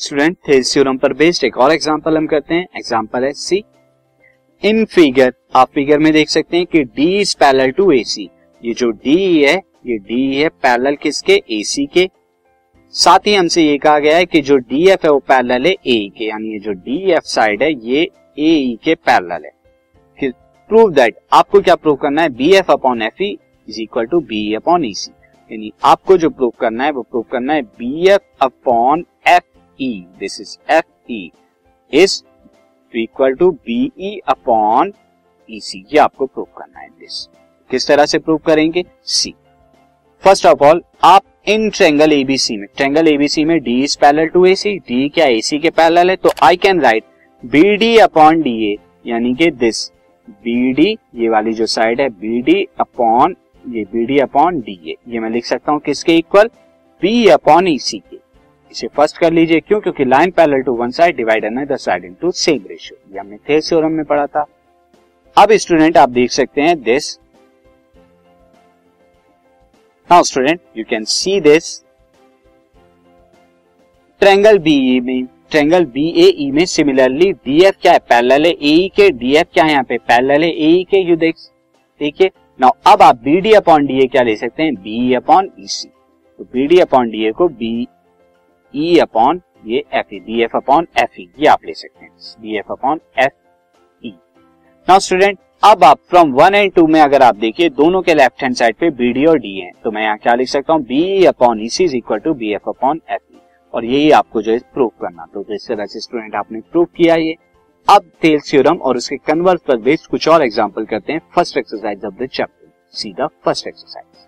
Student Thales theorem पर based एक और एग्जांपल हम करते हैं एग्जांपल है सी इन फिगर आप फिगर में देख सकते हैं कि D is parallel to AC ये जो डी है, ये डी है पैरेलल किसके? एसी के. साथ ही हमसे ये कहा गया है कि जो डी एफ़ है वो पैरेलल है ए के. यानी ये जो डी एफ़ साइड है, ये ए e के पैरेलल है. प्रूव दैट आपको क्या प्रूव करना है? B F upon F E is equal to B upon E C यानी आपको जो प्रूव करना है, वो प्रूव करना है B F upon F E this is F E is equal to BE upon E C ये आपको प्रूव करना है दिस किस तरह से प्रूव करेंगे? सी फ़र्स्ट ऑफ़ ऑल आप इन ट्रेंगल एबीसी में ट्रेंगल एबीसी में D is parallel to A C D क्या ए सी के पैरेलल है? तो I can write B D upon D A यानी कि दिस बी डी ये वाली जो साइड है बी डी अपॉन ये B D upon D A ये मैं लिख सकता हूँ किसके equal B upon E C के. इसे फ़र्स्ट कर लीजिए। क्यों? क्योंकि line parallel to one side divide another side into same ratio ये हमने थेस थ्योरम में पढ़ा था। अब स्टूडेंट आप देख सकते हैं this now student you can see this triangle BE में ट्रेंगल बी ए ई में सिमिलरली डी एफ़ क्या है? पैरेलल है ए के डी एफ़ क्या है यहाँ पे? पैरेलल है ए के यू देख, देखिए। नाउ अब आप B D upon D A क्या ले सकते हैं? बी अपॉन ई सी तो B D upon D A को बी ई अपॉन ये F E B F upon F E ये आप ले सकते हैं। B F upon F E now student अब आप फ्रॉम वन एंड टू में अगर आप देखिए, दोनों के लेफ़्ट हैंड साइड पे बी डी और डी है। तो मैं यहाँ क्या लिख सकता हूँ? B upon E C is equal to B F upon F E और यही आपको जो है प्रूव करना। तो इस तरह से स्टूडेंट आपने प्रूव किया ये। अब तेल थ्योरम और उसके कन्वर्स पर बेस्ड कुछ और एग्ज़ाम्पल करते हैं। First exercise of the chapter see the first exercise